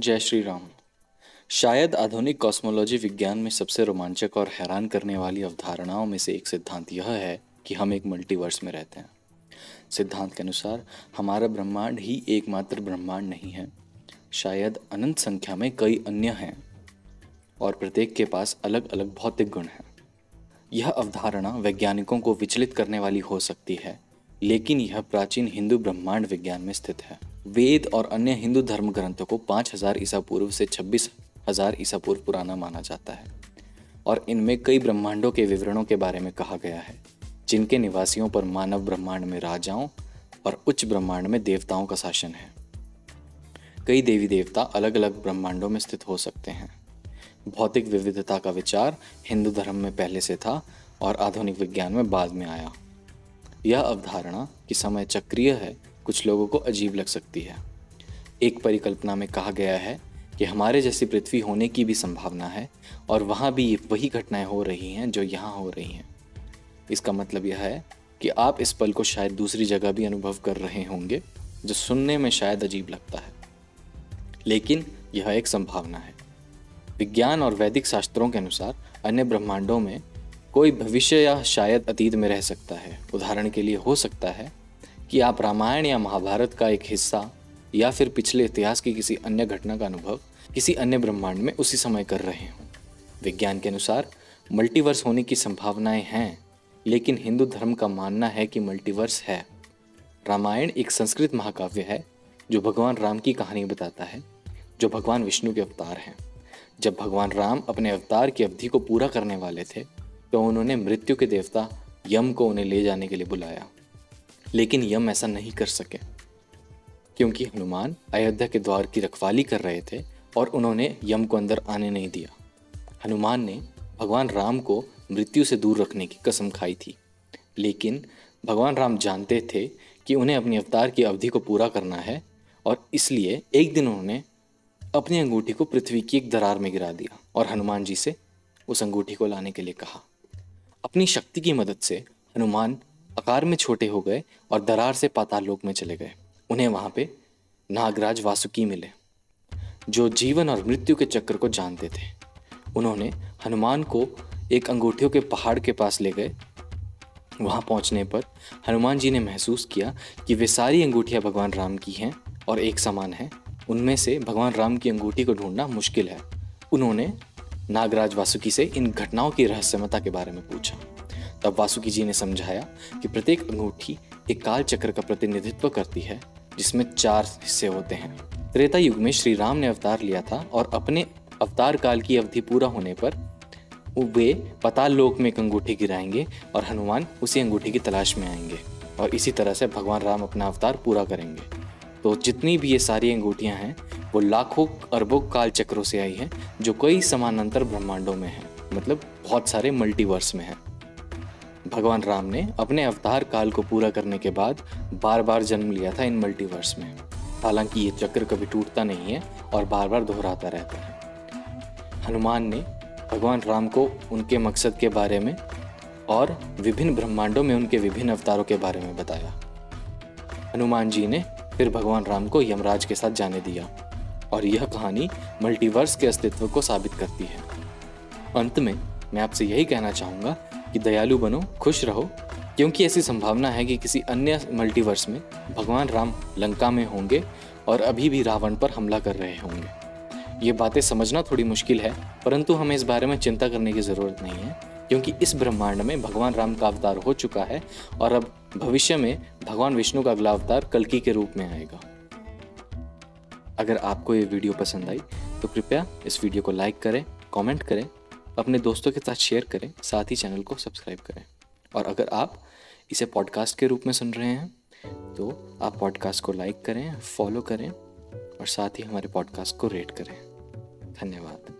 जय श्री राम शायद आधुनिक कॉस्मोलॉजी विज्ञान में सबसे रोमांचक और हैरान करने वाली अवधारणाओं में से एक सिद्धांत यह है कि हम एक मल्टीवर्स में रहते हैं। सिद्धांत के अनुसार, हमारा ब्रह्मांड ही एकमात्र ब्रह्मांड नहीं है। शायद अनंत संख्या में कई अन्य हैं और प्रत्येक के पास अलग अलग भौतिक गुण हैं। यह अवधारणा वैज्ञानिकों को विचलित करने वाली हो सकती है, लेकिन यह प्राचीन हिंदू ब्रह्मांड विज्ञान में स्थित है। वेद और अन्य हिंदू धर्म ग्रंथों को पाँच हज़ार ईसा पूर्व से छब्बीस हज़ार ईसा पूर्व पुराना माना जाता है और इनमें कई ब्रह्मांडों के विवरणों के बारे में कहा गया है, जिनके निवासियों पर मानव ब्रह्मांड में राजाओं और उच्च ब्रह्मांड में देवताओं का शासन है। कई देवी देवता अलग अलग ब्रह्मांडों में स्थित हो सकते हैं। भौतिक विविधता का विचार हिंदू धर्म में पहले से था और आधुनिक विज्ञान में बाद में आया। यह अवधारणा कि समय चक्रीय है कुछ लोगों को अजीब लग सकती है। एक परिकल्पना में कहा गया है कि हमारे जैसी पृथ्वी होने की भी संभावना है और वहाँ भी वही घटनाएँ हो रही हैं जो यहाँ हो रही हैं। इसका मतलब यह है कि आप इस पल को शायद दूसरी जगह भी अनुभव कर रहे होंगे, जो सुनने में शायद अजीब लगता है। लेकिन यह एक संभावना है। विज्ञान और वैदिक शास्त्रों के अनुसार अन्य ब्रह्मांडों में कोई भविष्य या शायद अतीत में रह सकता है। उदाहरण के लिए हो सकता है कि आप रामायण या महाभारत का एक हिस्सा या फिर पिछले इतिहास की किसी अन्य घटना का अनुभव किसी अन्य ब्रह्मांड में उसी समय कर रहे हों। विज्ञान के अनुसार मल्टीवर्स होने की संभावनाएँ हैं, लेकिन हिंदू धर्म का मानना है कि मल्टीवर्स है। रामायण एक संस्कृत महाकाव्य है, जो भगवान राम की कहानी बताता है, जो भगवान विष्णु के अवतार हैं। जब भगवान राम अपने अवतार की अवधि को पूरा करने वाले थे तो उन्होंने मृत्यु के देवता यम को उन्हें ले जाने के लिए बुलाया। लेकिन यम ऐसा नहीं कर सके। क्योंकि हनुमान अयोध्या के द्वार की रखवाली कर रहे थे और उन्होंने यम को अंदर आने नहीं दिया। हनुमान ने भगवान राम को मृत्यु से दूर रखने की कसम खाई थी। लेकिन भगवान राम जानते थे कि उन्हें अपनी अवतार की अवधि को पूरा करना है और इसलिए एक दिन उन्होंने अपनी अंगूठी को पृथ्वी की एक दरार में गिरा दिया और हनुमान जी से उस अंगूठी को लाने के लिए कहा। अपनी शक्ति की मदद से हनुमान आकार में छोटे हो गए और दरार से पाताल लोक में चले गए। उन्हें वहाँ पे नागराज वासुकी मिले, जो जीवन और मृत्यु के चक्र को जानते थे। उन्होंने हनुमान को एक अंगूठियों के पहाड़ के पास ले गए। वहाँ पहुँचने पर हनुमान जी ने महसूस किया कि वे सारी अंगूठियाँ भगवान राम की हैं और एक समान हैं। उनमें से भगवान राम की अंगूठी को ढूंढना मुश्किल है। उन्होंने नागराज वासुकी से इन घटनाओं की रहस्यमता के बारे में पूछा। तब वासुकी जी ने समझाया कि प्रत्येक अंगूठी एक काल चक्र का प्रतिनिधित्व करती है, जिसमें चार हिस्से होते हैं। त्रेता युग में श्री राम ने अवतार लिया था और अपने अवतार काल की अवधि पूरा होने पर वे पताल लोक में एक अंगूठी गिराएँगे और हनुमान उसी अंगूठी की तलाश में आएँगे और इसी तरह से भगवान राम अपना अवतार पूरा करेंगे। तो जितनी भी ये सारी अंगूठियाँ हैं, वो लाखों अरबों काल चक्रों से आई हैं, जो कई समानांतर ब्रह्मांडों में हैं। मतलब बहुत सारे मल्टीवर्स में हैं। भगवान राम ने अपने अवतार काल को पूरा करने के बाद बार बार जन्म लिया था इन मल्टीवर्स में। हालाँकि ये चक्र कभी टूटता नहीं है और बार बार दोहराता रहता है। हनुमान ने भगवान राम को उनके मकसद के बारे में और विभिन्न ब्रह्मांडों में उनके विभिन्न अवतारों के बारे में बताया। हनुमान जी ने फिर भगवान राम को यमराज के साथ जाने दिया और यह कहानी मल्टीवर्स के अस्तित्व को साबित करती है। अंत में मैं आपसे यही कहना चाहूँगा कि दयालु बनो, खुश रहो, क्योंकि ऐसी संभावना है कि किसी अन्य मल्टीवर्स में भगवान राम लंका में होंगे और अभी भी रावण पर हमला कर रहे होंगे। ये बातें समझना थोड़ी मुश्किल है, परंतु हमें इस बारे में चिंता करने की ज़रूरत नहीं है, क्योंकि इस ब्रह्मांड में भगवान राम का अवतार हो चुका है और अब भविष्य में भगवान विष्णु का अगला अवतार कलकी के रूप में आएगा। अगर आपको ये वीडियो पसंद आई तो कृपया इस वीडियो को लाइक करें कमेंट करें अपने दोस्तों के साथ शेयर करें, साथ ही चैनल को सब्सक्राइब करें। और अगर आप इसे पॉडकास्ट के रूप में सुन रहे हैं तो आप पॉडकास्ट को लाइक करें फॉलो करें और साथ ही हमारे पॉडकास्ट को रेट करें। धन्यवाद।